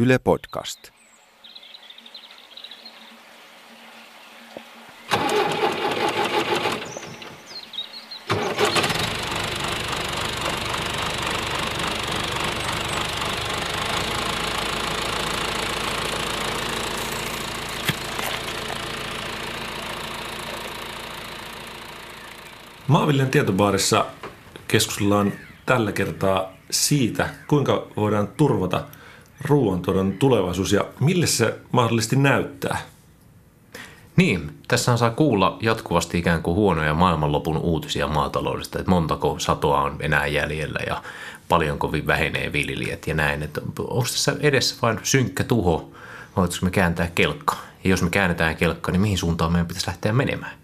Yle Podcast. Maanviljan tietobaarissa keskustellaan tällä kertaa siitä, kuinka voidaan turvata ruoantuotannon tulevaisuus ja mille se mahdollisesti näyttää. Niin, tässä saa kuulla jatkuvasti ikään kuin huonoja maailmanlopun uutisia maataloudesta, että montako satoa on enää jäljellä ja paljonko vähenee viljelijät ja näin. Että onko tässä edessä vain synkkä tuho, voitaisiinko me kääntää kelkka? Ja jos me käännetään kelkka, niin mihin suuntaan meidän pitäisi lähteä menemään?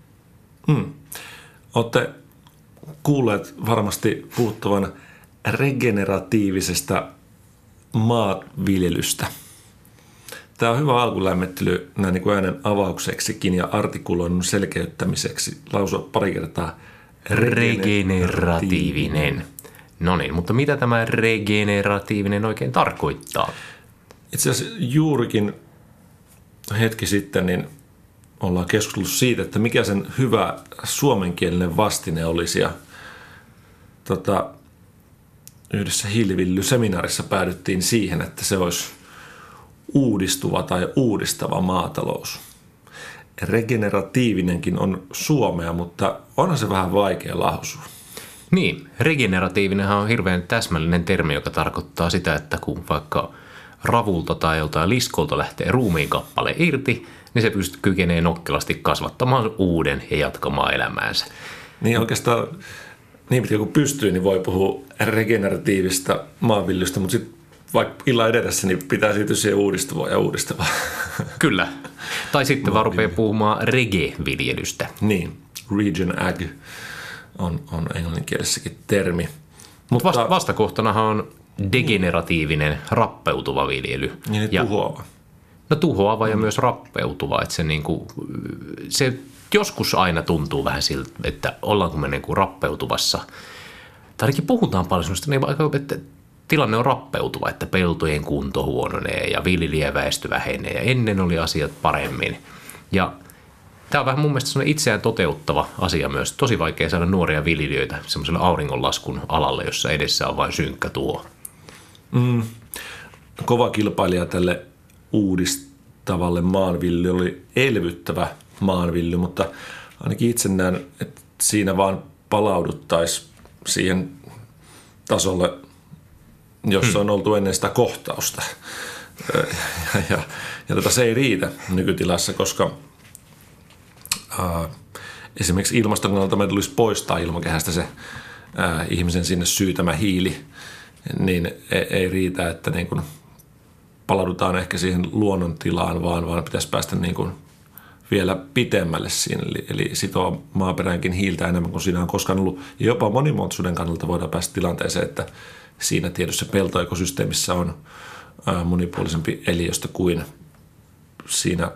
Olette kuulleet varmasti puhuttavan regeneratiivisesta maanviljelystä. Tämä on hyvä alkulämmittely näin niin kuin äänen avaukseksikin ja artikuloinnin selkeyttämiseksi lausua pari kertaa Regeneratiivinen. No niin, mutta mitä tämä regeneratiivinen oikein tarkoittaa? Itse asiassa juurikin hetki sitten niin ollaan keskustellut siitä, että mikä sen hyvä suomenkielinen vastine olisi. Ja tota, yhdessä hiilivillyseminaarissa päädyttiin siihen, että se olisi uudistuva tai uudistava maatalous. Regeneratiivinenkin on suomea, mutta onhan se vähän vaikea lausua. Niin, regeneratiivinenhan on hirveän täsmällinen termi, joka tarkoittaa sitä, että kun vaikka ravulta tai joltain liskolta lähtee ruumiin kappale irti, niin se pystyy kykenee nokkelasti kasvattamaan uuden ja jatkamaan elämäänsä. Niin oikeastaan niin pitkä kuin pystyy, niin voi puhua regeneratiivista maanviljelystä, mutta sitten vaikka illan edessä, niin pitää siirtyä siihen uudistavaan ja uudistavaan. Kyllä. Tai sitten vaan rupeaa puhumaan rege-viljelystä. niin, region ag on, on englanninkielisessäkin termi. Mutta vasta, vastakohtanahan on degeneratiivinen, rappeutuva viljely. Niin ja, tuhoava. no tuhoava ja myös rappeutuva. Että se, niinku, se joskus aina tuntuu vähän siltä, että ollaanko me niinku rappeutuvassa. Tai ainakin puhutaan paljon sellaista, niin että tilanne on rappeutuva, että peltojen kunto huononee ja viljelijäväestö vähenee ja ennen oli asiat paremmin. Ja tämä on vähän mun mielestä itseään toteuttava asia myös. Tosi vaikea saada nuoria viljelijöitä semmoiselle auringonlaskun alalle, jossa edessä on vain synkkä tuo. Kova kilpailija tälle uudistavalle maanviljelylle oli elvyttävä maanviljely, mutta ainakin itse näen, että siinä vaan palauduttaisiin siihen tasolle, jossa on oltu ennen sitä kohtausta. Ja, ja, ja tota, se ei riitä nykytilassa, koska ää, esimerkiksi ilmaston kannalta meidän tulisi poistaa ilmakehästä se ää, ihmisen sinne syytämä hiili, niin ei, ei riitä, että niin kun palaudutaan ehkä siihen luonnontilaan, vaan, vaan pitäisi päästä niin kun vielä pitemmälle siinä, eli, eli sitoa maaperäänkin hiiltä enemmän kuin siinä on koskaan ollut. Ja jopa monimuotoisuuden kannalta voidaan päästä tilanteeseen, että siinä tietyssä peltoekosysteemissä on monipuolisempi eliöstö kuin siinä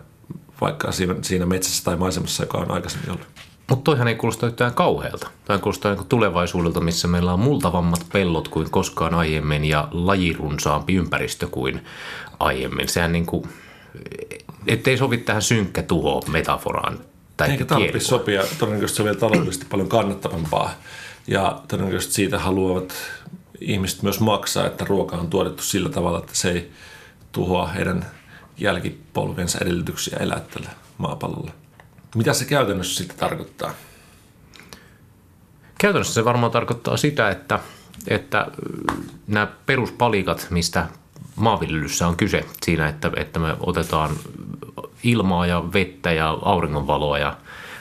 vaikka siinä, siinä metsässä tai maisemassa, joka on aikaisemmin ollut. Mutta toihan ei kuulosta yhtään kauhealta. Toi kuulostaa niin tulevaisuudelta, missä meillä on multavammat pellot kuin koskaan aiemmin ja lajirunsaampi ympäristö kuin aiemmin. Sehän niin kuin, ettei sovi tähän synkkä tuho metaforaan. Tai Eikä tarvitse sopia. Todennäköisesti se on vielä taloudellisesti paljon kannattavampaa. Ja todennäköisesti siitä haluavat ihmiset myös maksaa, että ruoka on tuotettu sillä tavalla, että se ei tuhoa heidän jälkipolvensa edellytyksiä elää tällä maapallolla. Mitä se käytännössä sitten tarkoittaa? Käytännössä se varmaan tarkoittaa sitä, että, että nämä peruspalikat, mistä maanviljelyssä on kyse siinä, että, että me otetaan ilmaa ja vettä ja auringonvaloa ja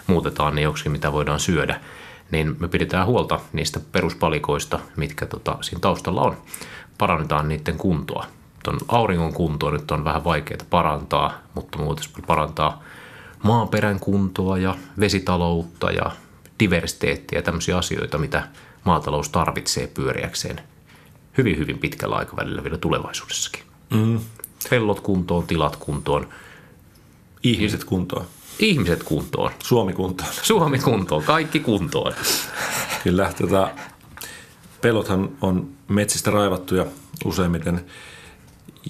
muutetaan ne joksikin, mitä voidaan syödä, niin me pidetään huolta niistä peruspalikoista, mitkä tota, siinä taustalla on. Parannetaan niiden kuntoa. Tuon auringon kuntoa nyt on vähän vaikeaa parantaa, mutta me parantaa maaperän kuntoa ja vesitaloutta ja diversiteettiä ja tämmöisiä asioita, mitä maatalous tarvitsee pyöriäkseen hyvin, hyvin pitkällä aikavälillä vielä tulevaisuudessakin. Mm. Pellot kuntoon, tilat kuntoon, Ihmiset kuntoon. ihmiset kuntoon, Suomi kuntoon. Suomi kuntoon, kaikki kuntoon. Kyllä, tota, pelothan on metsistä raivattuja useimmiten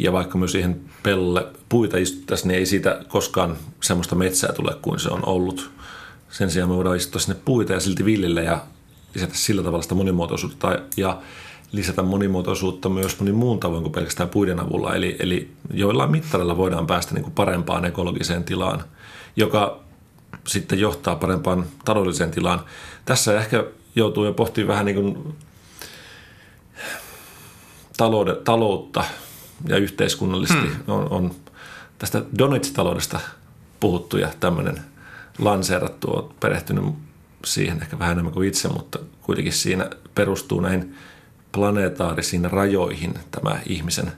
Ja vaikka myös siihen pellolle puita istuttaisiin, niin ei siitä koskaan semmoista metsää tule kuin se on ollut. Sen sijaan me voidaan istuttaa sinne puita ja silti viljellä ja lisätä sillä tavalla sitä monimuotoisuutta ja lisätä monimuotoisuutta myös monin muun tavoin kuin pelkästään puiden avulla. Eli, eli joillain mittarilla voidaan päästä niin kuin parempaan ekologiseen tilaan, joka sitten johtaa parempaan taloudelliseen tilaan. Tässä ehkä joutuu jo pohtimaan vähän niin kuin talouden, taloutta ja yhteiskunnallisesti. Hmm. On, on tästä donitsitaloudesta puhuttu ja tämmöinen lanseerattu, on perehtynyt siihen ehkä vähän enemmän kuin itse, mutta kuitenkin siinä perustuu näihin planetaarisiin rajoihin tämä ihmisen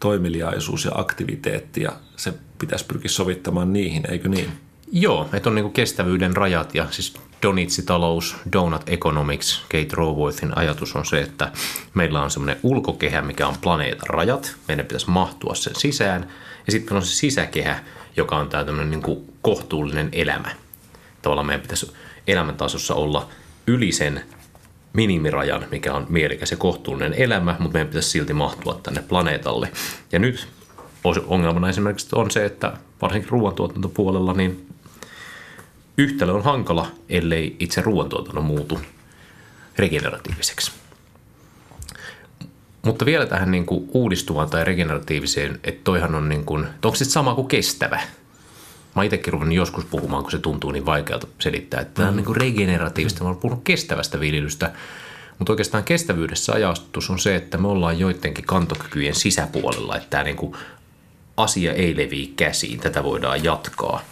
toimeliaisuus ja aktiviteetti ja se pitäisi pyrkiä sovittamaan niihin, eikö niin? Joo, että on niin kestävyyden rajat ja siis Donitsi-talous, Donut Economics, Kate Raworthin ajatus on se, että meillä on semmoinen ulkokehä, mikä on planeetan rajat, meidän pitäisi mahtua sen sisään ja sitten on se sisäkehä, joka on tämä niin kohtuullinen elämä. Tavallaan meidän pitäisi elämäntasossa olla yli sen minimirajan, mikä on mielikäs ja kohtuullinen elämä, mutta meidän pitäisi silti mahtua tänne planeetalle. Ja nyt ongelmana esimerkiksi on se, että varsinkin ruoantuotantopuolella niin yhtälö on hankala, ellei itse ruoantuotanto muutu regeneratiiviseksi. Mutta vielä tähän niin kuin uudistuvaan tai regeneratiiviseen, että toihan on niin kuin, onko se sama kuin kestävä? Mä itsekin ruvennut joskus puhumaan, kun se tuntuu niin vaikealta selittää, että tämä on niin kuin regeneratiivista. Mä olen puhunut kestävästä viljelystä, mutta oikeastaan kestävyydessä ajatus on se, että me ollaan joidenkin kantokykyjen sisäpuolella, että tämä niin kuin asia ei leviä käsiin, tätä voidaan jatkaa.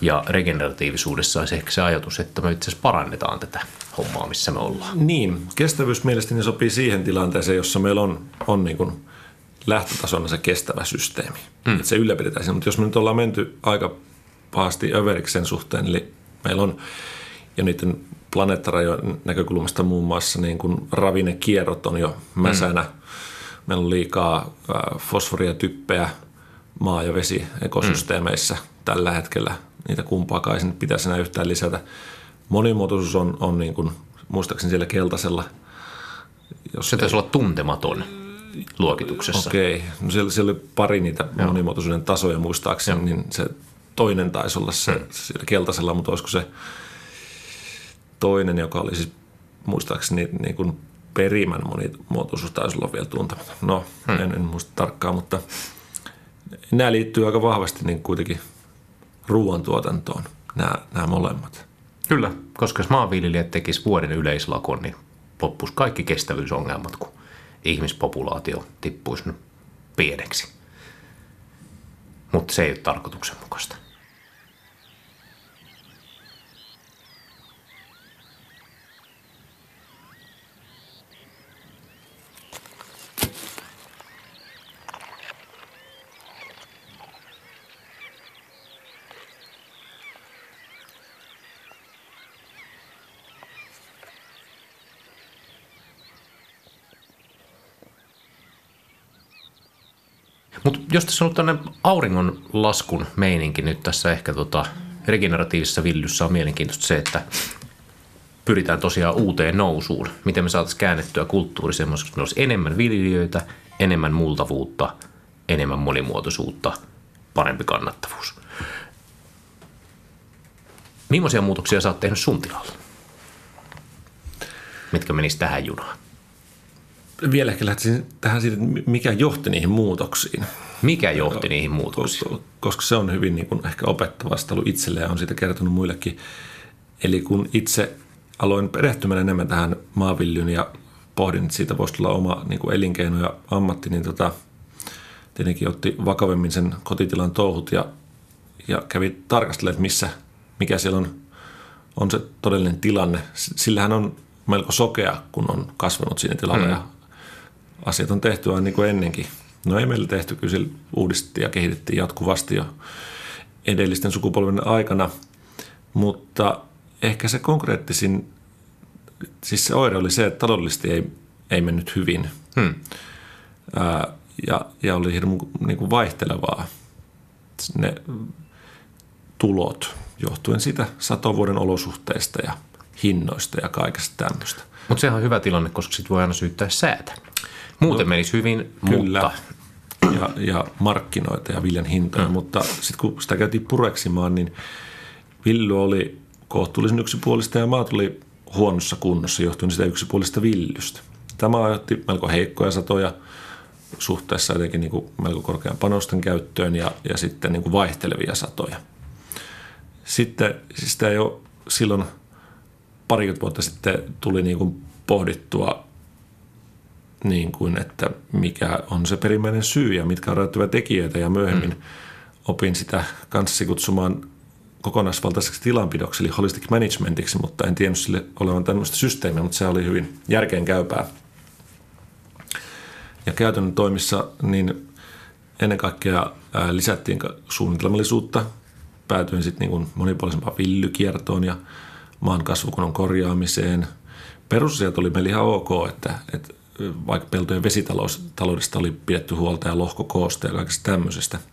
Ja regeneratiivisuudessa on ehkä se ajatus, että me itse asiassa parannetaan tätä hommaa, missä me ollaan. Niin, kestävyys mielestäni sopii siihen tilanteeseen, jossa meillä on, on niin kuin lähtötasona se kestävä systeemi. Mm. Että se ylläpidetään siinä. Mutta jos me nyt ollaan menty aika pahasti överiksi sen suhteen, eli meillä on jo niiden planeettarajojen näkökulmasta muun muassa niin kuin ravinnekierrot on jo mäsänä. Mm. Meillä on liikaa fosforia, typpeä maa- ja vesiekosysteemeissa mm. tällä hetkellä niitä kumpaakaan ei pitäisi enää yhtään lisätä. Monimuotoisuus on, on niin kuin, muistaakseni siellä keltaisella. Jos se taisi olla tuntematon luokituksessa. Okei, no siellä, siellä oli pari niitä Joo. monimuotoisuuden tasoja muistaakseni, Joo. niin se toinen taisi olla se hmm. siellä keltaisella, mutta olisiko se toinen, joka oli siis muistaakseni niin kuin perimän monimuotoisuus taisi olla vielä tuntematon. No, hmm. en, en muista tarkkaan, mutta nämä liittyy aika vahvasti niin kuitenkin – ruoantuotantoon, nämä, nämä molemmat. Kyllä, koska jos maanviljelijät tekisivät vuoden yleislakon, niin loppuisi kaikki kestävyysongelmat, kun ihmispopulaatio tippuisi pieneksi. Mutta se ei ole tarkoituksenmukaista. Mutta jos tässä on tämmöinen auringon laskun meininki nyt tässä ehkä tota regeneratiivisessa villyssä on mielenkiintoista se, että pyritään tosiaan uuteen nousuun. Miten me saataisiin käännettyä kulttuuri semmoiseksi, että olisi enemmän viljelijöitä, enemmän multavuutta, enemmän monimuotoisuutta, parempi kannattavuus. Millaisia muutoksia sä oot tehnyt sun tilalla? Mitkä menis tähän junaan? Vielä ehkä lähtisin tähän siitä, mikä johti niihin muutoksiin. Mikä johti niihin muutoksiin? Koska se on hyvin niin kuin ehkä opettavasta ollut itselle ja on siitä kertonut muillekin. Eli kun itse aloin perehtymään enemmän tähän maanviljelyyn ja pohdin, että siitä voisi tulla oma niin kuin elinkeino ja ammatti, niin tota, tietenkin otti vakavemmin sen kotitilan touhut ja, ja kävi tarkastelemaan, että missä, mikä siellä on, on se todellinen tilanne. Sillähän on melko sokea, kun on kasvanut siinä tilalla mm. ja asiat on tehty aina niin kuin ennenkin. No ei meillä tehty, kyllä siellä uudistettiin ja kehitettiin jatkuvasti jo edellisten sukupolven aikana, mutta ehkä se konkreettisin, siis se oire oli se, että taloudellisesti ei, ei mennyt hyvin. Hmm. Ää, ja, ja oli hirmu niin kuin vaihtelevaa ne tulot johtuen siitä satovuoden olosuhteista ja hinnoista ja kaikesta tämmöistä. Mutta sehän on hyvä tilanne, koska sitten voi aina syyttää säätä. Muuten no, menisi hyvin, kyllä. mutta ja, ja markkinoita ja viljan hintoja, mm. mutta sitten kun sitä käytiin pureksimaan, niin villy oli kohtuullisen yksipuolista ja maat oli huonossa kunnossa johtuen sitä yksipuolista villystä. Tämä aiheutti melko heikkoja satoja suhteessa jotenkin niin kuin melko korkean panosten käyttöön ja, ja sitten niin kuin vaihtelevia satoja. Sitten sitä jo silloin parikymmentä vuotta sitten tuli niin kuin pohdittua, niin kuin, että mikä on se perimmäinen syy ja mitkä on rajoittavia tekijöitä ja myöhemmin mm. opin sitä kanssa kutsumaan kokonaisvaltaiseksi tilanpidoksi, eli holistic managementiksi, mutta en tiennyt sille olevan tämmöistä systeemiä, mutta se oli hyvin järkeen käypää. Ja käytännön toimissa niin ennen kaikkea lisättiin suunnitelmallisuutta, päätyin sitten niin monipuolisempaan villykiertoon ja maan kasvukunnon korjaamiseen. Perusasiat oli meillä ihan ok, että, että vaikka peltojen vesitaloudesta oli pidetty huolta ja lohkokoosta ja kaikesta tämmöisestä –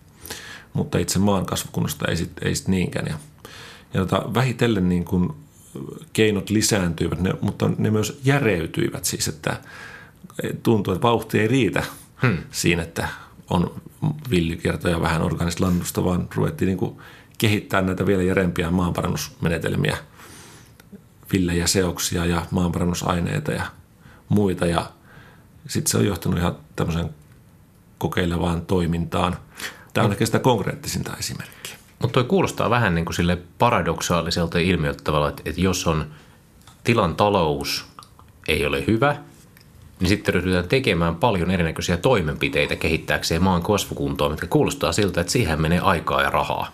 mutta itse maan kasvukunnosta ei sitten ei sit niinkään. Ja, ja tota, vähitellen niin kun keinot lisääntyivät, ne, mutta ne myös järeytyivät siis, että tuntuu, että vauhti ei riitä hmm. siinä, että on villikiertoja vähän organista lannusta, vaan ruvettiin niin kuin kehittämään näitä vielä järempiä maanparannusmenetelmiä, villejä seoksia ja maanparannusaineita ja muita. Ja sitten se on johtanut ihan tämmöisen kokeilevaan toimintaan. Tämä on ehkä sitä konkreettisinta esimerkkiä. Mutta toi kuulostaa vähän niin kuin sille paradoksaaliselta ilmiöttävällä, että, että jos on tilan talous ei ole hyvä, niin sitten ryhdytään tekemään paljon erinäköisiä toimenpiteitä kehittääkseen maan kasvukuntoa, mitkä kuulostaa siltä, että siihen menee aikaa ja rahaa.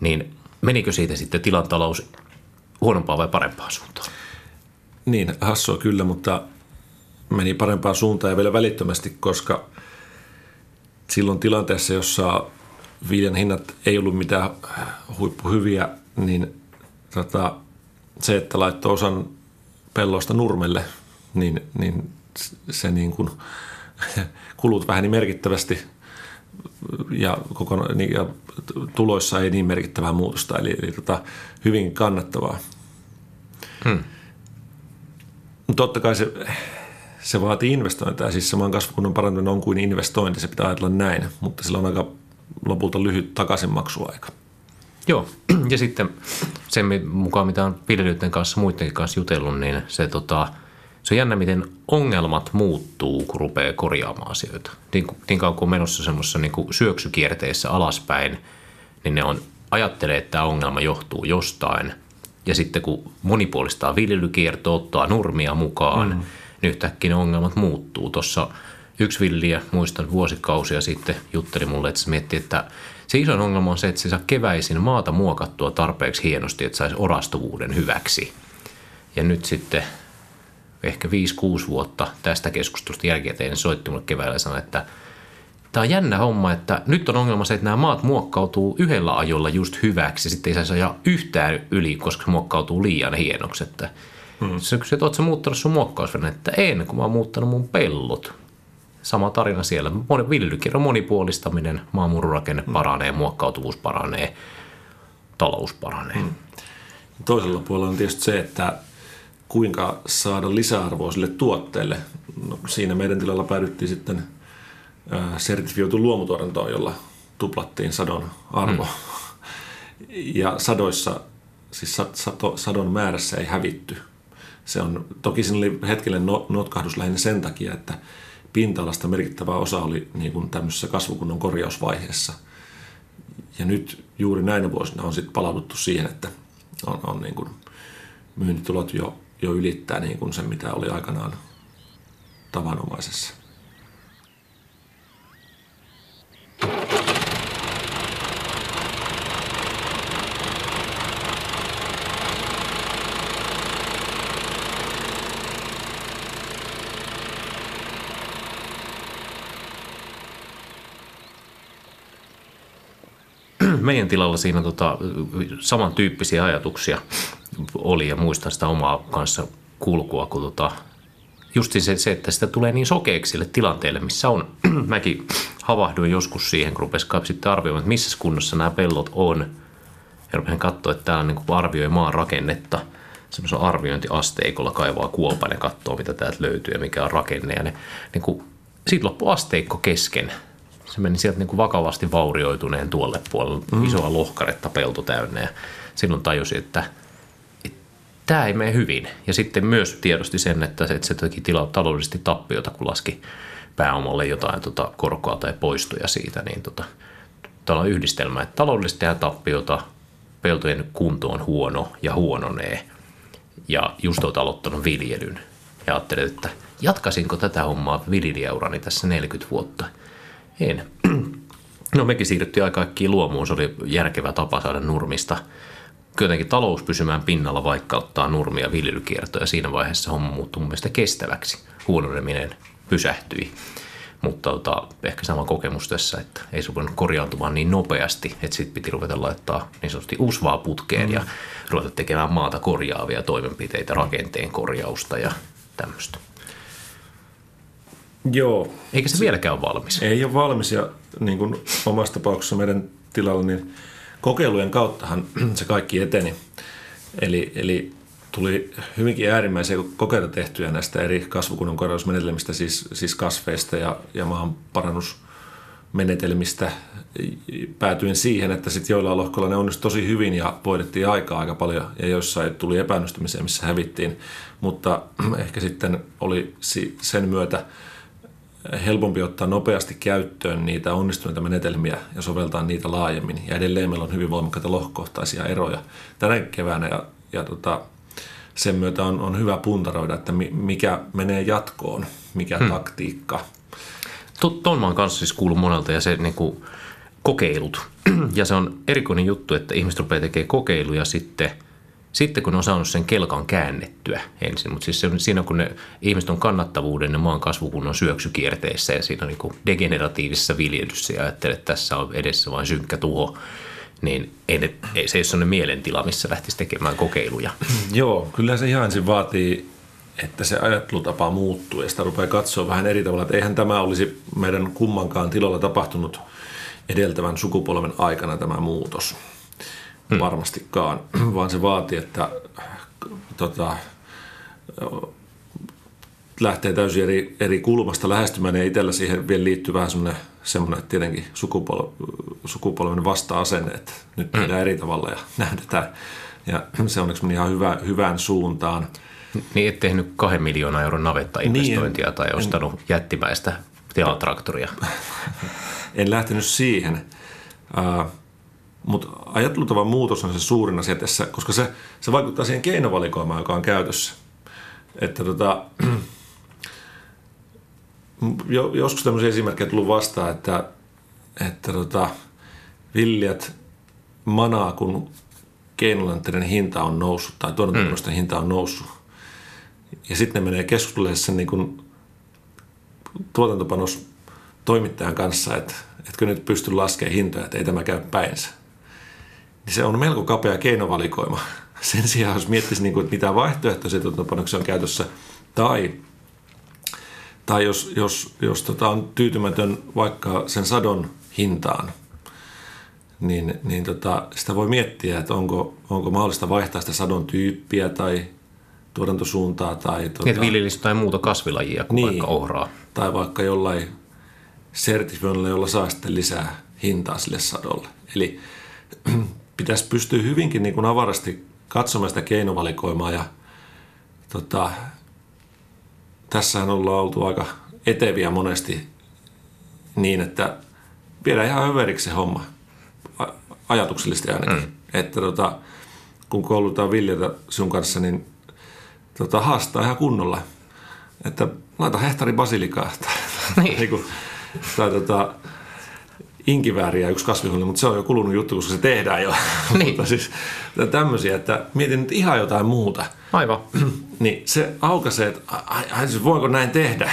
Niin menikö siitä sitten tilan talous huonompaan vai parempaan suuntaan? Niin, hassua kyllä, mutta meni parempaan suuntaan ja vielä välittömästi, koska – silloin tilanteessa, jossa viljan hinnat ei ollut mitään huippuhyviä, niin tota, se, että laittoi osan pelloista nurmelle, niin, niin se niin kuin, kulut väheni merkittävästi ja, kokona, niin, ja tuloissa ei niin merkittävää muutosta, eli, eli tota, hyvin kannattavaa. Hmm. Totta kai se se vaatii investointeja. Siis se maan kasvukunnan parantuminen on kuin investointi, se pitää ajatella näin, mutta sillä on aika lopulta lyhyt takaisinmaksuaika. Joo, ja sitten sen mukaan, mitä on viljelijöiden kanssa, muidenkin kanssa jutellut, niin se, tota, se on jännä, miten ongelmat muuttuu, kun rupeaa korjaamaan asioita. Niin, niin kauan kuin on menossa semmoisessa niin syöksykierteessä alaspäin, niin ne on, ajattelee, että tämä ongelma johtuu jostain. Ja sitten kun monipuolistaa viljelykierto, ottaa nurmia mukaan, mm niin yhtäkkiä ne ongelmat muuttuu. Tuossa yksi villiä, muistan vuosikausia sitten, jutteli mulle, että se mietti, että se iso ongelma on se, että se saa keväisin maata muokattua tarpeeksi hienosti, että saisi orastuvuuden hyväksi. Ja nyt sitten ehkä 5-6 vuotta tästä keskustelusta jälkikäteen soitti mulle keväällä ja sanoi, että tämä on jännä homma, että nyt on ongelma se, että nämä maat muokkautuu yhdellä ajolla just hyväksi. Sitten ei saisi ajaa yhtään yli, koska se muokkautuu liian hienoksi. Että Hmm. Sä kysyt, ootko muuttanut sun muokkausvenettä? En, kun mä oon muuttanut mun pellot. Sama tarina siellä. Viljelykierron monipuolistaminen, maanmururakenne hmm. paranee, muokkautuvuus paranee, talous paranee. Hmm. Toisella puolella on tietysti se, että kuinka saada lisäarvoa sille tuotteelle. No, siinä meidän tilalla päädyttiin sitten sertifioitu luomutuotantoon, jolla tuplattiin sadon arvo. Hmm. Ja sadoissa, siis sadon määrässä ei hävitty se on, toki siinä oli hetkellinen no, notkahdus lähinnä sen takia, että pinta-alasta merkittävä osa oli niin kuin tämmöisessä kasvukunnon korjausvaiheessa. Ja nyt juuri näinä vuosina on sitten palauduttu siihen, että on, on niin kuin myyntitulot jo, jo ylittää niin kuin sen, mitä oli aikanaan tavanomaisessa. Meidän tilalla siinä tota, samantyyppisiä ajatuksia oli ja muistan sitä omaa kanssa kulkua, kun tota, just se, se, että sitä tulee niin sokeeksi sille tilanteelle, missä on. Mäkin havahduin joskus siihen, kun rupesi sitten arvioimaan, että missä kunnossa nämä pellot on. Ja rupesin katsoa, että täällä niin arvioi maan rakennetta semmoisella arviointiasteikolla kaivaa kuopan ja katsoo, mitä täältä löytyy ja mikä on rakenne. Ja ne, niin kuin, siitä loppui asteikko kesken se meni sieltä niin kuin vakavasti vaurioituneen tuolle puolelle, mm. isoa lohkaretta pelto täynnä ja silloin tajusi, että, tämä ei mene hyvin. Ja sitten myös tiedosti sen, että, että se teki tila, taloudellisesti tappiota, kun laski pääomalle jotain tota, korkoa tai poistoja siitä, niin tota, täällä on yhdistelmä, että taloudellisesti tehdään tappiota, peltojen kunto on huono ja huononee. Ja just olet aloittanut viljelyn. Ja ajattelin, että jatkaisinko tätä hommaa viljelijäurani tässä 40 vuotta. En. No mekin siirryttiin aika kaikkiin luomuun. Se oli järkevä tapa saada nurmista jotenkin talous pysymään pinnalla, vaikka ottaa nurmia viljelykiertoja. Siinä vaiheessa homma muuttui mun mielestä kestäväksi. Huononeminen pysähtyi. Mutta tota, ehkä sama kokemus tässä, että ei se voinut korjaantumaan niin nopeasti, että sitten piti ruveta laittaa niin sanotusti usvaa putkeen mm. ja ruveta tekemään maata korjaavia toimenpiteitä, rakenteen korjausta ja tämmöistä. Joo. Eikä se, se vieläkään ole valmis. Ei ole valmis ja niin kuin omassa tapauksessa meidän tilalla, niin kokeilujen kauttahan se kaikki eteni. Eli, eli tuli hyvinkin äärimmäisiä kokeita tehtyjä näistä eri kasvukunnan korjausmenetelmistä, siis, siis kasveista ja, ja maan parannusmenetelmistä päätyin siihen, että sitten joilla lohkolla ne onnistui tosi hyvin ja voidettiin aikaa aika paljon ja joissain tuli epäonnistumisia, missä hävittiin. Mutta ehkä sitten oli sen myötä helpompi ottaa nopeasti käyttöön niitä onnistuneita menetelmiä ja soveltaa niitä laajemmin. Ja edelleen meillä on hyvin voimakkaita lohkohtaisia eroja tänä keväänä ja, ja tota, sen myötä on, on hyvä puntaroida, että mikä menee jatkoon, mikä hmm. taktiikka. Tuon mä oon kanssa siis kuullut monelta ja se niin kuin kokeilut. Ja se on erikoinen juttu, että ihmiset rupeaa tekemään kokeiluja sitten, sitten kun on saanut sen kelkan käännettyä ensin. Mutta siis on siinä, kun ne ihmiset on kannattavuuden ja maan kasvukunnon syöksykierteessä ja siinä niin kuin degeneratiivisessa viljelyssä ja ajattelee, että tässä on edessä vain synkkä tuho, niin ei, ne, ei se ei ole sellainen mielentila, missä lähtisi tekemään kokeiluja. Joo, kyllä se ihan ensin vaatii, että se ajattelutapa muuttuu ja sitä rupeaa katsoa vähän eri tavalla. Että eihän tämä olisi meidän kummankaan tilalla tapahtunut edeltävän sukupolven aikana tämä muutos. Hmm. Varmastikaan, vaan se vaatii, että tota, lähtee täysin eri, eri kulmasta lähestymään ja itsellä siihen vielä liittyy vähän semmoinen, semmoinen tietenkin sukupol, sukupolven vasta-asenne, että nyt mm. tehdään eri tavalla ja nähdään. Ja se onneksi ihan hyvä, hyvään suuntaan. Niin et tehnyt kahden miljoonaa euron navetta-investointia niin, tai ostanut en, jättimäistä tilatraktoria. En lähtenyt siihen. Uh, mutta ajattelutavan muutos on se suurin asia tässä, koska se, se vaikuttaa siihen keinovalikoimaan, joka on käytössä. Että tota, joskus tämmöisiä esimerkkejä tullut vastaan, että, että tota, villiät manaa, kun keinolanteiden hinta on noussut tai tuotantopanosten mm. hinta on noussut. Ja sitten ne menee keskustelemaan sen niin kuin tuotantopanos toimittajan kanssa, että etkö nyt pysty laskemaan hintoja, että ei tämä käy päinsä. Niin se on melko kapea keinovalikoima. Sen sijaan, jos miettisi, niin kuin, että mitä vaihtoehtoisia tuotantopanoksia on käytössä, tai tai jos, jos, jos tota on tyytymätön vaikka sen sadon hintaan, niin, niin tota, sitä voi miettiä, että onko, onko mahdollista vaihtaa sitä sadon tyyppiä tai tuotantosuuntaa. Tai, tota, niin, viljelisi tai muuta kasvilajia kuin niin, vaikka ohraa. Tai vaikka jollain sertifioinnilla, jolla saa sitten lisää hintaa sille sadolle. Eli pitäisi pystyä hyvinkin niin kuin avarasti katsomaan sitä keinovalikoimaa ja tota, tässähän ollaan oltu aika eteviä monesti niin, että viedään ihan överiksi se homma, ajatuksellisesti ainakin. Mm. Että tota, kun koulutaan viljata sun kanssa, niin tota, haastaa ihan kunnolla. Että laita hehtari basilikaa tai, niin. niin kuin, tai tota, inkivääriä yksi kasvihuone, mutta se on jo kulunut juttu, koska se tehdään jo. Niin. mutta siis tämmöisiä, että mietin nyt ihan jotain muuta. Aivan. niin se aukaisee, että ai, ai, siis voiko näin tehdä?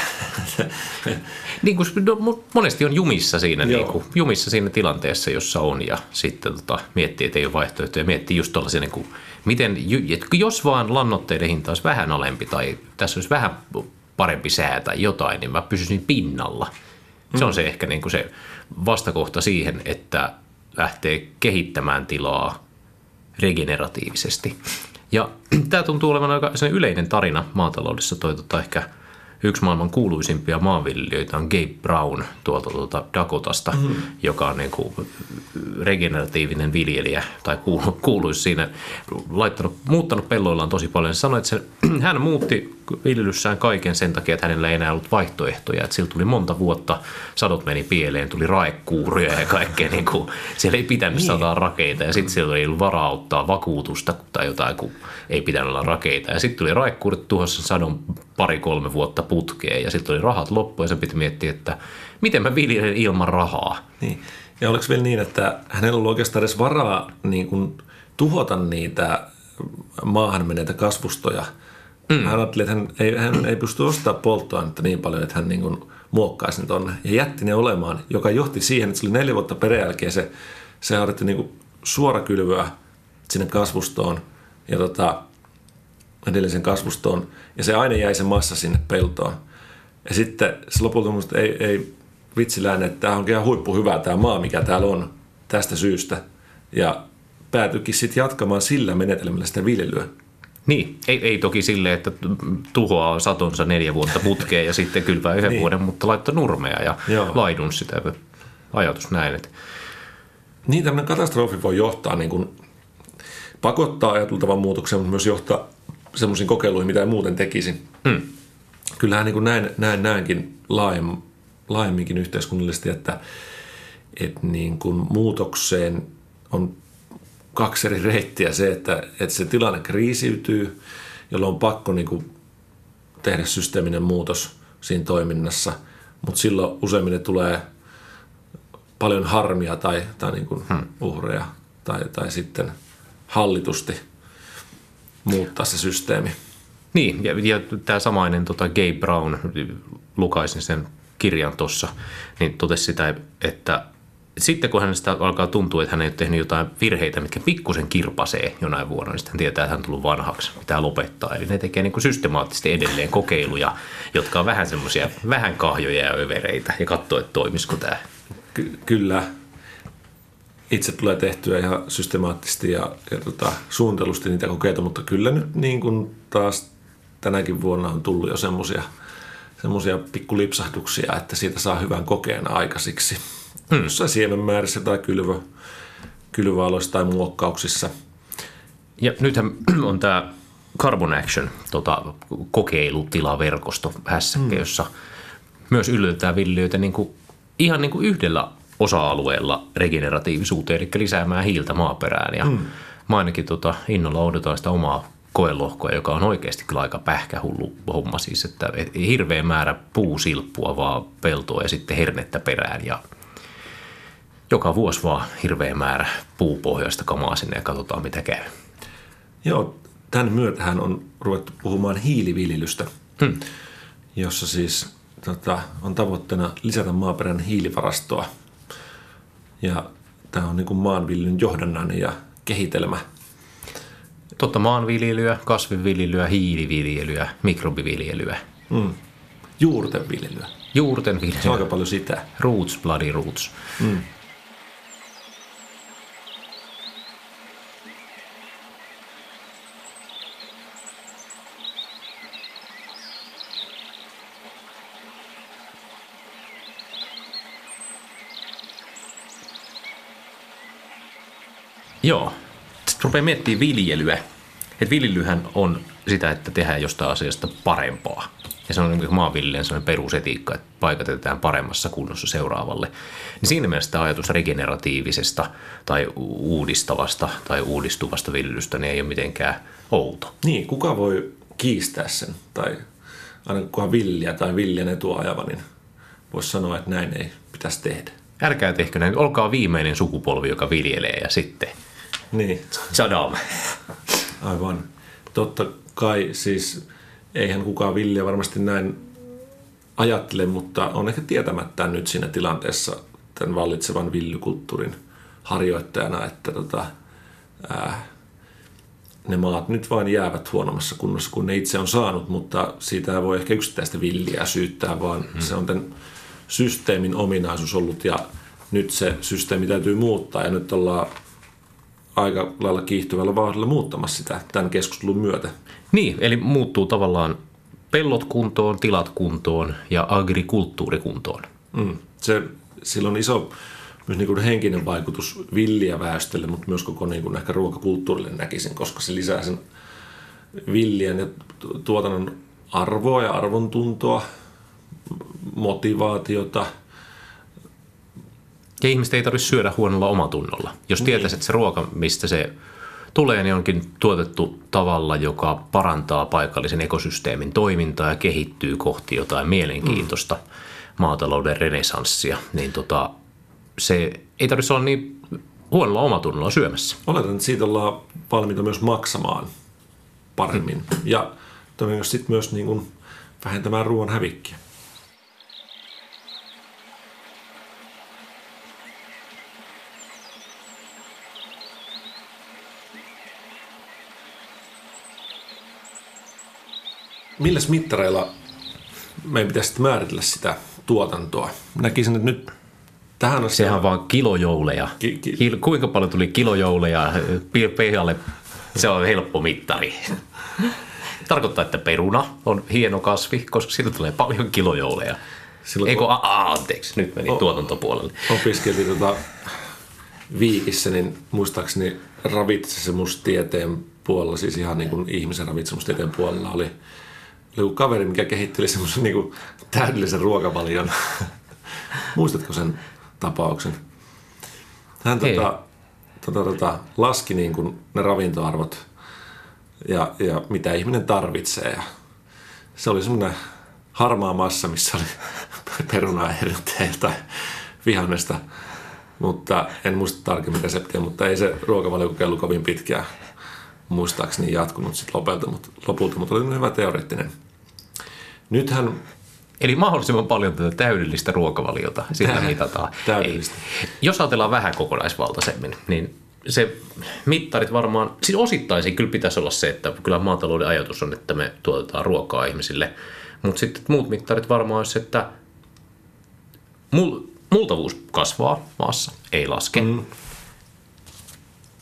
niin kuin, no, monesti on jumissa siinä, niin kuin, jumissa siinä tilanteessa, jossa on ja sitten tota, miettii, että ei ole vaihtoehtoja. Miettii just tuollaisia, niin kuin, miten, jos vaan lannoitteiden hinta olisi vähän alempi tai tässä olisi vähän parempi sää tai jotain, niin mä pysyisin pinnalla. Se on mm. se ehkä niin kuin se vastakohta siihen, että lähtee kehittämään tilaa regeneratiivisesti. Ja tämä tuntuu olevan aika yleinen tarina maataloudessa, toi tota ehkä yksi maailman kuuluisimpia maanviljelijöitä on Gabe Brown tuolta tuota Dakotasta, mm. joka on niin kuin regeneratiivinen viljelijä tai kuulu, kuuluisi siinä, laittanut, muuttanut pelloillaan tosi paljon. Se sanoi, että se, hän muutti viljelyssään kaiken sen takia, että hänellä ei enää ollut vaihtoehtoja. Että sillä tuli monta vuotta, sadot meni pieleen, tuli raekuuria ja kaikkea. Niin kuin, siellä ei pitänyt niin. sataa rakeita ja sitten siellä ei ollut varaa ottaa vakuutusta tai jotain, kun ei pitänyt olla rakeita. Ja sitten tuli raekuurit tuhossa sadon pari-kolme vuotta putkeen ja sitten oli rahat loppu ja se piti miettiä, että miten mä viljelen ilman rahaa. Niin. Ja oliko vielä niin, että hänellä ollut oikeastaan edes varaa niin kuin, tuhota niitä maahan meneitä kasvustoja – Mm. Hän ajatteli, että hän ei, hän ei pysty ostamaan polttoainetta niin paljon, että hän niin kuin muokkaisi ne tonne. Ja jätti ne olemaan, joka johti siihen, että se oli neljä vuotta peräjälkeen se, se harjoitti niin suorakylvyä sinne kasvustoon ja tota, edellisen kasvustoon. Ja se aina jäi se massa sinne peltoon. Ja sitten se lopulta että ei, ei vitsilään, että tämä on ihan huippu hyvä tämä maa, mikä täällä on tästä syystä. Ja päätyikin sitten jatkamaan sillä menetelmällä sitä viljelyä. Niin, ei, ei toki sille, että tuhoaa satonsa neljä vuotta putkeen ja sitten kylvää yhden niin. vuoden, mutta laittaa nurmea ja Joo. laidun sitä. Ajatus näin. Että. Niin, tämmöinen katastrofi voi johtaa niin kuin, pakottaa ajateltavan muutoksen, mutta myös johtaa semmoisiin kokeiluihin, mitä ei muuten tekisi. Hmm. Kyllähän niin kuin näin, näin, näinkin laajem, laajemminkin yhteiskunnallisesti, että, että niin kuin muutokseen on kaksi eri reittiä. Se, että, että se tilanne kriisiytyy, jolloin on pakko niin kuin tehdä systeeminen muutos siinä toiminnassa, mutta silloin useimmille tulee paljon harmia tai, tai niin kuin hmm. uhreja tai, tai sitten hallitusti muuttaa se systeemi. Niin, ja, ja tämä samainen tota Gay Brown, lukaisin sen kirjan tuossa, niin totesi sitä, että sitten kun hänestä alkaa tuntua, että hän ei ole tehnyt jotain virheitä, mitkä pikkusen kirpasee jonain vuonna, niin sitten tietää, että hän on tullut vanhaksi, pitää lopettaa. Eli ne tekee niin kuin systemaattisesti edelleen kokeiluja, jotka on vähän semmoisia, vähän kahjoja ja övereitä ja katsoo, että toimisiko tämä. Ky- kyllä. Itse tulee tehtyä ihan systemaattisesti ja, ja tota, suunnitelusti niitä kokeita, mutta kyllä nyt niin kuin taas tänäkin vuonna on tullut jo semmoisia semmoisia pikkulipsahduksia, että siitä saa hyvän kokeen aikaisiksi hmm. jossain siemenmäärissä tai kylvö, kylvöaloissa tai muokkauksissa. Ja nythän on tämä Carbon Action tota, kokeilutilaverkosto hässäkkä, hmm. jossa myös yllätetään viljelijöitä niin kuin, ihan niin kuin yhdellä osa-alueella regeneratiivisuuteen, eli lisäämään hiiltä maaperään. Ja mä ainakin tota, innolla odotan sitä omaa koelohkoa, joka on oikeasti kyllä aika pähkähullu homma. Siis, että hirveä määrä puusilppua vaan peltoa ja sitten hernettä perään ja joka vuosi vaan hirveä määrä puupohjaista kamaa sinne ja katsotaan mitä käy. Joo, tämän myötähän on ruvettu puhumaan hiiliviljelystä, hmm. jossa siis tota, on tavoitteena lisätä maaperän hiilivarastoa. Ja tämä on niin maanviljelyn johdannainen ja kehitelmä. Totta maanviljelyä, kasvinviljelyä, hiiliviljelyä, mikrobiviljelyä. Hmm. Juurten viljelyä. Juurten viljelyä. Se on aika paljon sitä. Roots, bloody roots. Hmm. Joo. Sitten rupeaa miettimään viljelyä. Että viljelyhän on sitä, että tehdään jostain asiasta parempaa. Ja se on niin maanviljelijän sellainen perusetiikka, että paikat jätetään paremmassa kunnossa seuraavalle. Niin siinä mielessä tämä ajatus regeneratiivisesta tai uudistavasta tai uudistuvasta viljelystä niin ei ole mitenkään outo. Niin, kuka voi kiistää sen? Tai aina kunhan villiä tai viljan etuajava, niin voisi sanoa, että näin ei pitäisi tehdä. Älkää tehkö näin. Olkaa viimeinen sukupolvi, joka viljelee ja sitten – niin. Saddam. Aivan. Totta kai siis eihän kukaan villiä varmasti näin ajattele, mutta on ehkä tietämättä nyt siinä tilanteessa tämän vallitsevan villykulttuurin harjoittajana, että tota, ää, ne maat nyt vain jäävät huonommassa kunnossa kuin ne itse on saanut, mutta siitä ei voi ehkä yksittäistä villiä syyttää, vaan hmm. se on tämän systeemin ominaisuus ollut ja nyt se systeemi täytyy muuttaa ja nyt ollaan aika lailla kiihtyvällä vauhdilla muuttamassa sitä tämän keskustelun myötä. Niin, eli muuttuu tavallaan pellot kuntoon, tilat kuntoon ja agrikulttuuri kuntoon. Mm. Se, sillä on iso myös niin kuin henkinen vaikutus villiä väestölle, mutta myös koko niin kuin ehkä ruokakulttuurille näkisin, koska se lisää sen villien ja tuotannon arvoa ja arvontuntoa, motivaatiota. Ja ihmiset ei tarvitse syödä huonolla omatunnolla. Jos niin. tietäisi, että se ruoka, mistä se tulee, niin onkin tuotettu tavalla, joka parantaa paikallisen ekosysteemin toimintaa ja kehittyy kohti jotain mielenkiintoista mm. maatalouden renesanssia, niin tota, se ei tarvitse olla niin huonolla omatunnolla syömässä. Oletan, että siitä ollaan valmiita myös maksamaan paremmin. Mm. Ja todennäköisesti myös niin kuin vähentämään ruoan hävikkiä. Milläs mittareilla meidän pitäisi sitten määritellä sitä tuotantoa? Näkisin, että nyt tähän asiaan... Sehän on vaan kilojouleja. Ki- ki- Kuinka paljon tuli kilojouleja pihalle? Se on helppo mittari. Tarkoittaa, että peruna on hieno kasvi, koska siitä tulee paljon kilojouleja. Silloin, Eikö, a, a, anteeksi, nyt meni o, tuotantopuolelle. Opiskeltiin tota Viikissä, niin muistaakseni ravitsemustieteen puolella, siis ihan niin kuin ihmisen ravitsemustieteen puolella oli, oli kaveri, mikä kehitteli semmoisen niin kuin täydellisen ruokavalion. Muistatko sen tapauksen? Hän tota, tota, tota, laski niin kuin ne ravintoarvot ja, ja mitä ihminen tarvitsee. Ja se oli semmoinen harmaa massa, missä oli perunaa tai vihannesta. Mutta en muista tarkemmin reseptiä, mutta ei se ruokavalio kovin pitkään muistaakseni jatkunut sit lopulta, mutta, lopulta, mutta oli hyvä teoreettinen. Nythän Eli mahdollisimman paljon tätä täydellistä ruokavaliota sillä mitataan. Täydellistä. Ei. Jos ajatellaan vähän kokonaisvaltaisemmin, niin se mittarit varmaan, siis osittain kyllä pitäisi olla se, että kyllä maatalouden ajatus on, että me tuotetaan ruokaa ihmisille, mutta sitten muut mittarit varmaan olisi, että mul, multavuus kasvaa maassa, ei laske. Mm.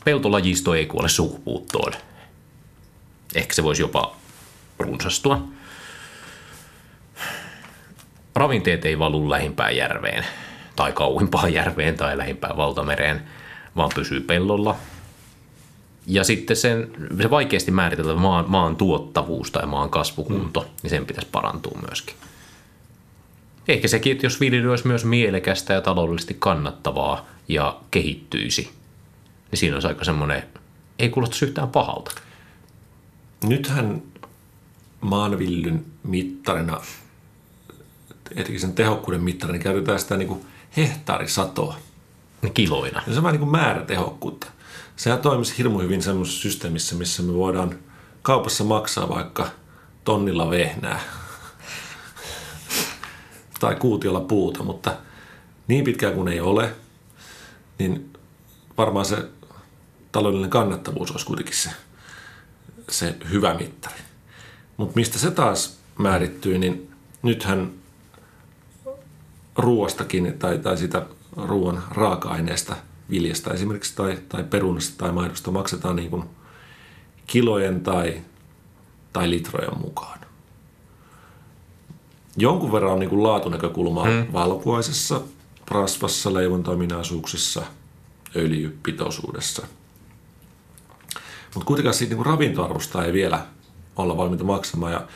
Peltolajisto ei kuole sukupuuttoon. Ehkä se voisi jopa runsastua. Ravinteet ei valu lähimpään järveen tai kauimpaan järveen tai lähimpään valtamereen – vaan pysyy pellolla. Ja sitten sen, se vaikeasti määriteltävä maan, maan tuottavuus tai maan kasvukunto, mm. niin sen pitäisi parantua myöskin. Ehkä sekin, että jos viljely olisi myös mielekästä ja taloudellisesti kannattavaa ja kehittyisi, niin siinä olisi aika semmoinen, ei kuulosta yhtään pahalta. Nythän maanvillyn mittarina, erityisen sen tehokkuuden mittarina, niin käytetään sitä niin kuin hehtaarisatoa – kiloina. Ja se on vähän niin kuin määrätehokkuutta. Sehän toimisi hirmu hyvin semmoisessa systeemissä, missä me voidaan kaupassa maksaa vaikka tonnilla vehnää tai kuutiolla puuta, mutta niin pitkään kuin ei ole, niin varmaan se taloudellinen kannattavuus olisi kuitenkin se, se hyvä mittari. Mutta mistä se taas määrittyy, niin nythän ruoastakin tai, tai sitä ruoan raaka-aineesta, viljasta esimerkiksi tai, tai perunasta tai maidosta maksetaan niin kuin kilojen tai, tai litrojen mukaan. Jonkun verran on niin kuin laatunäkökulmaa hmm. valkuaisessa, rasvassa, leivontaominaisuuksissa, öljypitoisuudessa. Mutta kuitenkaan siitä niin ravintoarvosta ei vielä olla valmiita maksamaan. Ja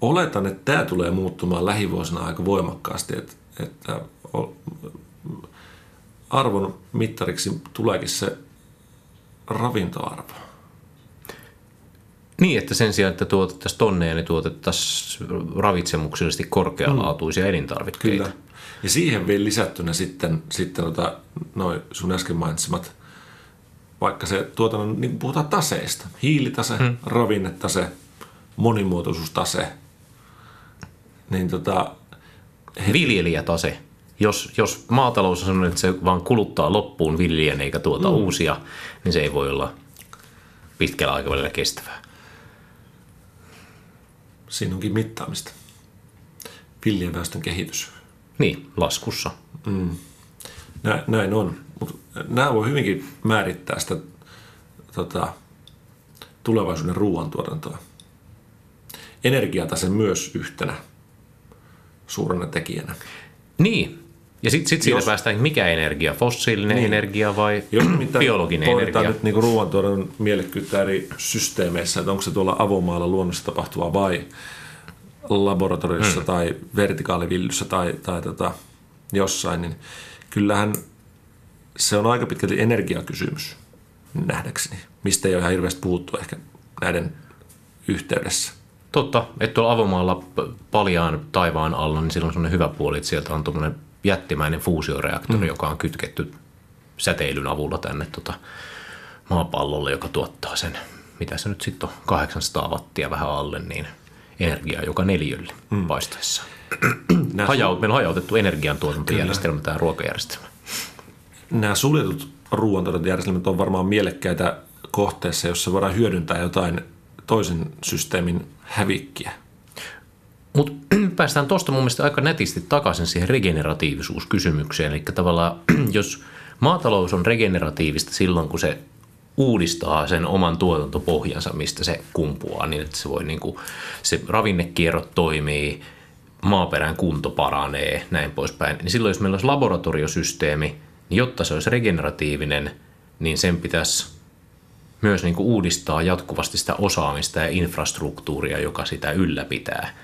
oletan, että tämä tulee muuttumaan lähivuosina aika voimakkaasti, että, että arvon mittariksi tuleekin se ravintoarvo. Niin, että sen sijaan, että tuotettaisiin tonneja, niin tuotettaisiin ravitsemuksellisesti korkealaatuisia mm. elintarvikkeita. Kyllä. Ja siihen vielä lisättynä sitten, sitten tota, noin sun äsken mainitsemat, vaikka se tuotannon, niin puhutaan taseista. Hiilitase, mm. ravinnetase, monimuotoisuustase. Niin tota, he... Viljelijätase jos, jos maatalous on sellainen, että se vaan kuluttaa loppuun viljelijän eikä tuota mm. uusia, niin se ei voi olla pitkällä aikavälillä kestävää. Siinä onkin mittaamista. Viljelijäväestön kehitys. Niin, laskussa. Mm. Nä, näin on. Mut nämä voi hyvinkin määrittää sitä tota, tulevaisuuden ruoantuotantoa. energiatase myös yhtenä suurena tekijänä. Niin, ja sitten sit siitä päästään, mikä energia, fossiilinen niin. energia vai Jos biologinen energia? nyt niin ruoantuotannon mielekkyyttä eri systeemeissä, että onko se tuolla avomaalla luonnossa tapahtuva vai laboratoriossa hmm. tai vertikaalivillyssä tai, tai tota, jossain, niin kyllähän se on aika pitkälti energiakysymys nähdäkseni, mistä ei ole ihan hirveästi puhuttu ehkä näiden yhteydessä. Totta, että tuolla avomaalla paljaan taivaan alla, niin silloin on sellainen hyvä puoli, että sieltä on tuommoinen jättimäinen fuusioreaktori, mm. joka on kytketty säteilyn avulla tänne tota maapallolle, joka tuottaa sen, mitä se nyt sitten on, 800 wattia vähän alle, niin energiaa joka neljölle mm. paistaessa. Hajaut, meillä on hajautettu energiantuotantojärjestelmä, tämä ruokajärjestelmä. Nämä suljetut ruoantuotantojärjestelmät on varmaan mielekkäitä kohteessa, jossa voidaan hyödyntää jotain toisen systeemin hävikkiä. Mutta päästään tuosta mun mielestä aika nätisti takaisin siihen regeneratiivisuuskysymykseen. Eli tavallaan, jos maatalous on regeneratiivista silloin, kun se uudistaa sen oman tuotantopohjansa, mistä se kumpuaa, niin että se voi niin kuin, se ravinnekierrot toimii, maaperän kunto paranee, näin poispäin. Niin silloin, jos meillä olisi laboratoriosysteemi, niin jotta se olisi regeneratiivinen, niin sen pitäisi myös niin kuin uudistaa jatkuvasti sitä osaamista ja infrastruktuuria, joka sitä ylläpitää.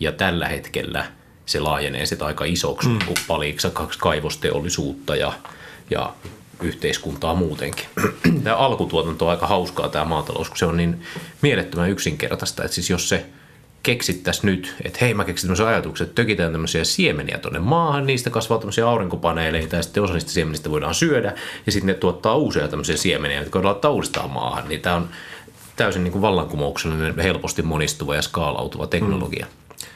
Ja tällä hetkellä se laajenee sitä aika isoksi mm. paliksi kaivosteollisuutta ja, ja yhteiskuntaa muutenkin. Tämä alkutuotanto on aika hauskaa tämä maatalous, kun se on niin mielettömän yksinkertaista, että siis jos se – keksittäisiin nyt, että hei mä keksin tämmöisen ajatuksen, että tökitään tämmöisiä siemeniä tuonne maahan, niistä kasvaa tämmöisiä aurinkopaneeleita ja sitten osa niistä siemenistä voidaan syödä ja sitten ne tuottaa uusia tämmöisiä siemeniä, jotka laittaa uudestaan maahan. Niin tämä on täysin niin kuin vallankumouksellinen, helposti monistuva ja skaalautuva teknologia. Mm.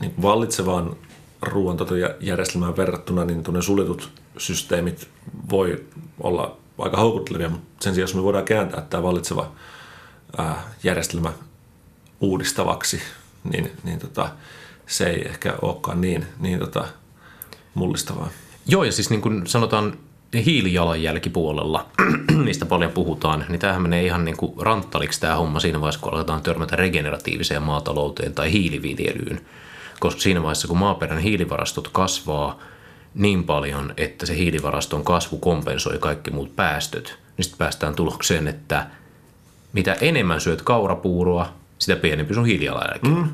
Niin vallitsevaan ruoantuotojärjestelmään verrattuna niin tuonne suljetut systeemit voi olla aika houkuttelevia, mutta sen sijaan jos me voidaan kääntää tämä vallitseva järjestelmä uudistavaksi, niin, niin tota, se ei ehkä olekaan niin, niin tota, mullistavaa. Joo, ja siis niin kuin sanotaan hiilijalanjälkipuolella, mistä paljon puhutaan, niin tämähän menee ihan niin kuin ranttaliksi tämä homma siinä vaiheessa, kun aletaan törmätä regeneratiiviseen maatalouteen tai hiiliviljelyyn. Koska siinä vaiheessa, kun maaperän hiilivarastot kasvaa niin paljon, että se hiilivaraston kasvu kompensoi kaikki muut päästöt, niin sitten päästään tulokseen, että mitä enemmän syöt kaurapuuroa, sitä pienempi sun hiilijalanjälki. Mm.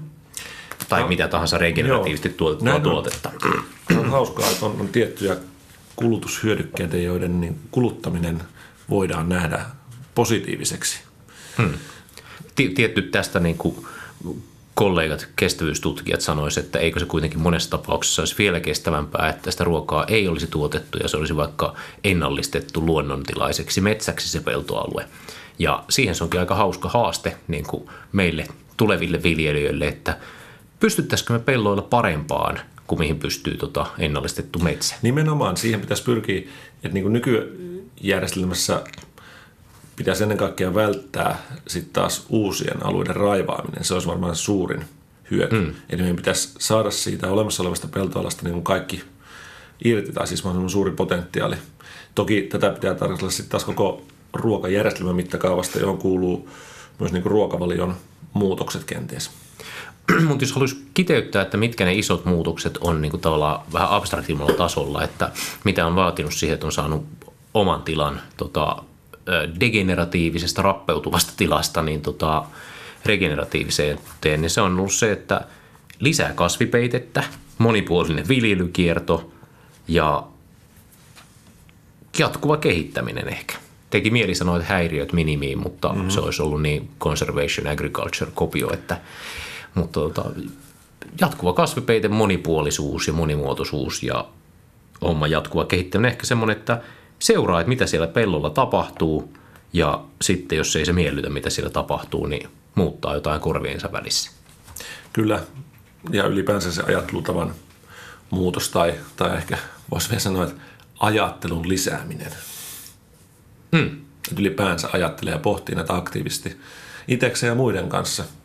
Tai no, mitä tahansa regeneratiivisesti tuotettua tuotetta. On hauskaa, että on, on tiettyjä kulutushyödykkeitä, joiden niin kuluttaminen voidaan nähdä positiiviseksi. Hmm. Tietty tästä niin kuin kollegat, kestävyystutkijat sanoisivat, että eikö se kuitenkin monessa tapauksessa olisi vielä kestävämpää, että sitä ruokaa ei olisi tuotettu ja se olisi vaikka ennallistettu luonnontilaiseksi metsäksi se peltoalue. Ja siihen se onkin aika hauska haaste niin kuin meille tuleville viljelijöille, että pystyttäisikö me pelloilla parempaan kuin mihin pystyy tota ennallistettu metsä. Nimenomaan siihen pitäisi pyrkiä, että niin kuin nykyjärjestelmässä pitäisi ennen kaikkea välttää sitten taas uusien alueiden raivaaminen. Se olisi varmaan suurin hyöty. Mm. Eli meidän pitäisi saada siitä olemassa olevasta peltoalasta niin kuin kaikki irti, tai siis mahdollisimman suuri potentiaali. Toki tätä pitää tarkastella sitten taas koko ruokajärjestelmän mittakaavasta, johon kuuluu myös niin kuin ruokavalion muutokset kenties. Mutta jos haluaisi kiteyttää, että mitkä ne isot muutokset on niin kuin tavallaan vähän abstraktimmalla tasolla, että mitä on vaatinut siihen, että on saanut oman tilan tota, degeneratiivisesta rappeutuvasta tilasta niin tota, regeneratiiviseen, niin se on ollut se, että lisää kasvipeitettä, monipuolinen viljelykierto ja jatkuva kehittäminen ehkä teki mieli sanoa, että häiriöt minimiin, mutta mm-hmm. se olisi ollut niin conservation agriculture kopio, että mutta tota, jatkuva kasvipeite, monipuolisuus ja monimuotoisuus ja homma jatkuva kehittäminen. Ehkä semmoinen, että seuraa, että mitä siellä pellolla tapahtuu ja sitten jos ei se miellytä, mitä siellä tapahtuu, niin muuttaa jotain korviensa välissä. Kyllä, ja ylipäänsä se ajattelutavan muutos tai, tai ehkä voisi vielä sanoa, että ajattelun lisääminen – Että ylipäänsä ajattelee ja pohtii näitä aktiivisesti itsekseen ja muiden kanssa –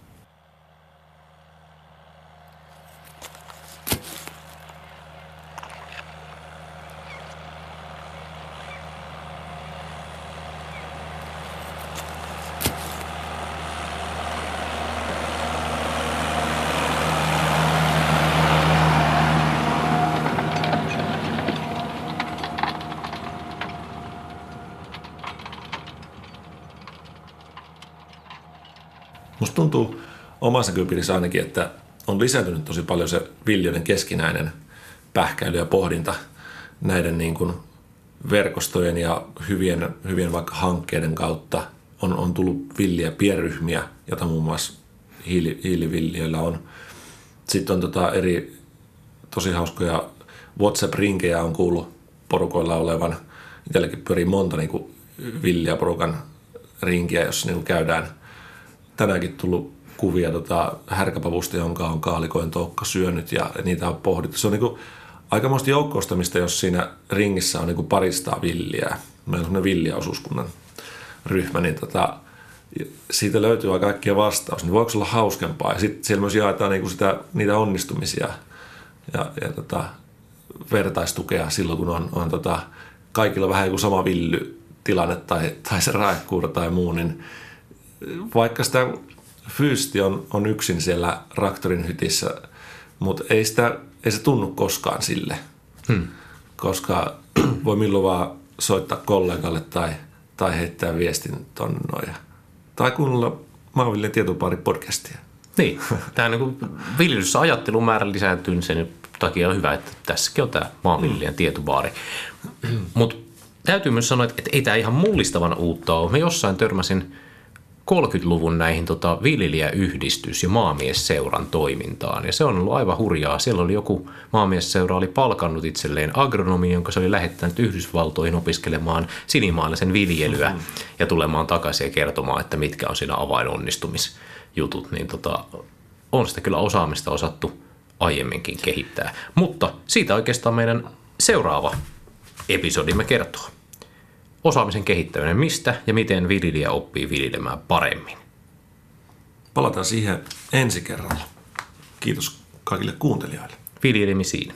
Musta tuntuu omassa näköpiirissä ainakin, että on lisääntynyt tosi paljon se viljoiden keskinäinen pähkäily ja pohdinta näiden niin kuin verkostojen ja hyvien, hyvien vaikka hankkeiden kautta on, on tullut villiä pienryhmiä, jota muun muassa hiili, hiilivilliöillä on. Sitten on tota eri tosi hauskoja WhatsApp-rinkejä on kuullut porukoilla olevan. Itselläkin pyörii monta niin villiä porukan rinkiä, jossa niin käydään. Tänäänkin tullut kuvia tota, härkäpavusta, jonka on kaalikoin toukka syönyt ja niitä on pohdittu. Se on niin kuin aikamoista joukkoistamista, jos siinä ringissä on niin kuin paristaa villiä. Meillä on semmoinen villiä-osuuskunnan ryhmä, niin tota, siitä löytyy aika kaikkia vastaus. Niin voiko olla hauskempaa? Ja sitten siellä myös jaetaan niin kuin sitä, niitä onnistumisia ja, ja tota, vertaistukea silloin, kun on, on tota, kaikilla vähän joku sama villytilanne tai, tai se raekuura tai muu, niin vaikka sitä fyysti on, on yksin siellä raktorin hytissä, mutta ei, sitä, ei se tunnu koskaan sille, hmm. koska voi milloin vaan soittaa kollegalle tai, tai heittää viestin tonne noin. Tai kuunnella Maanviljen tietopaari podcastia. Niin, tämä niin viljelyssä ajattelun määrä lisääntyy, niin sen takia on hyvä, että tässäkin on tämä maanviljelijän tietobaari. Mutta täytyy myös sanoa, että ei tämä ihan mullistavan uutta ole. Me jossain törmäsin 30-luvun näihin tota, viljelijäyhdistys- ja maamiesseuran toimintaan. Ja se on ollut aivan hurjaa. Siellä oli joku maamiesseura oli palkannut itselleen agronomi, jonka se oli lähettänyt Yhdysvaltoihin opiskelemaan sinimaalaisen viljelyä mm-hmm. ja tulemaan takaisin ja kertomaan, että mitkä on siinä avainonnistumisjutut. Niin tota, on sitä kyllä osaamista osattu aiemminkin kehittää. Mutta siitä oikeastaan meidän seuraava episodimme kertoo. Osaamisen kehittäminen, mistä ja miten viljelijä oppii viljelemään paremmin. Palataan siihen ensi kerralla. Kiitos kaikille kuuntelijoille. Viljelemisiin.